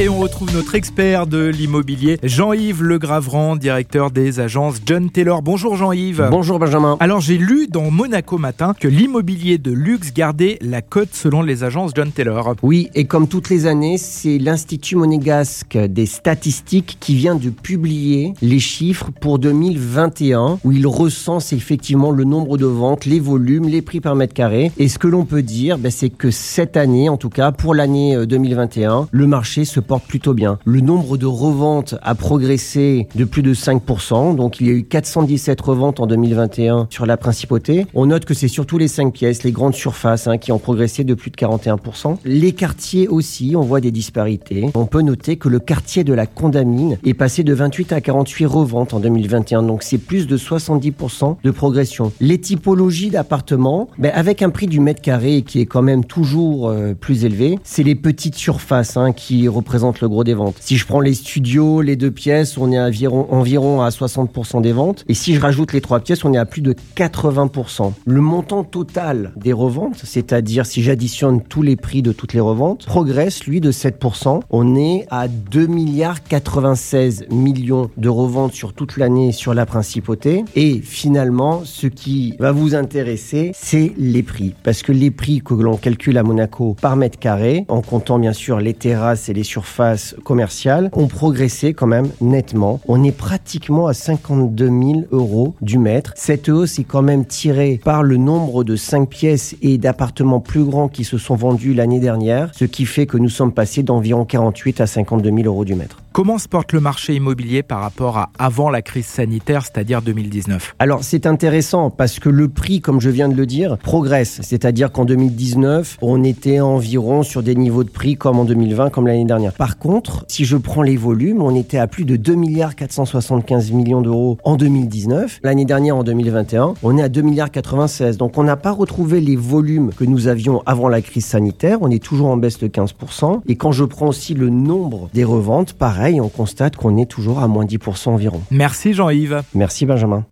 Et on retrouve notre expert de l'immobilier, Jean-Yves Le Gravran, directeur des agences John Taylor. Bonjour Jean-Yves. Bonjour Benjamin. Alors j'ai lu dans Monaco Matin que l'immobilier de luxe gardait la cote selon les agences John Taylor. Oui, et comme toutes les années, c'est l'Institut monégasque des statistiques qui vient de publier les chiffres pour 2021, où il recense effectivement le nombre de ventes, les volumes, les prix par mètre carré. Et ce que l'on peut dire, ben, c'est que cette année, en tout cas pour l'année 2021, le marché se porte plutôt bien. Le nombre de reventes a progressé de plus de 5%, donc il y a eu 417 reventes en 2021 sur la principauté. On note que c'est surtout les 5 pièces, les grandes surfaces hein, qui ont progressé de plus de 41%. Les quartiers aussi, on voit des disparités. On peut noter que le quartier de la Condamine est passé de 28 à 48 reventes en 2021, donc c'est plus de 70% de progression. Les typologies d'appartements, ben avec un prix du mètre carré qui est quand même toujours euh, plus élevé, c'est les petites surfaces hein, qui représentent le gros des ventes. Si je prends les studios, les deux pièces, on est environ, environ à 60% des ventes. Et si je rajoute les trois pièces, on est à plus de 80%. Le montant total des reventes, c'est-à-dire si j'additionne tous les prix de toutes les reventes, progresse lui de 7%. On est à 2 milliards 96 millions de reventes sur toute l'année sur la principauté. Et finalement, ce qui va vous intéresser, c'est les prix. Parce que les prix que l'on calcule à Monaco par mètre carré, en comptant bien sûr les terrasses et les surfaces, face commerciale ont progressé quand même nettement. On est pratiquement à 52 000 euros du mètre. Cette hausse est quand même tirée par le nombre de 5 pièces et d'appartements plus grands qui se sont vendus l'année dernière, ce qui fait que nous sommes passés d'environ 48 à 52 000 euros du mètre. Comment se porte le marché immobilier par rapport à avant la crise sanitaire, c'est-à-dire 2019 Alors c'est intéressant parce que le prix, comme je viens de le dire, progresse. C'est-à-dire qu'en 2019, on était environ sur des niveaux de prix comme en 2020, comme l'année dernière. Par contre, si je prends les volumes, on était à plus de 2 milliards 475 millions d'euros en 2019. L'année dernière, en 2021, on est à 2 milliards 96. Donc on n'a pas retrouvé les volumes que nous avions avant la crise sanitaire. On est toujours en baisse de 15%. Et quand je prends aussi le nombre des reventes, pareil, on constate qu'on est toujours à moins 10% environ. Merci Jean-Yves. Merci Benjamin.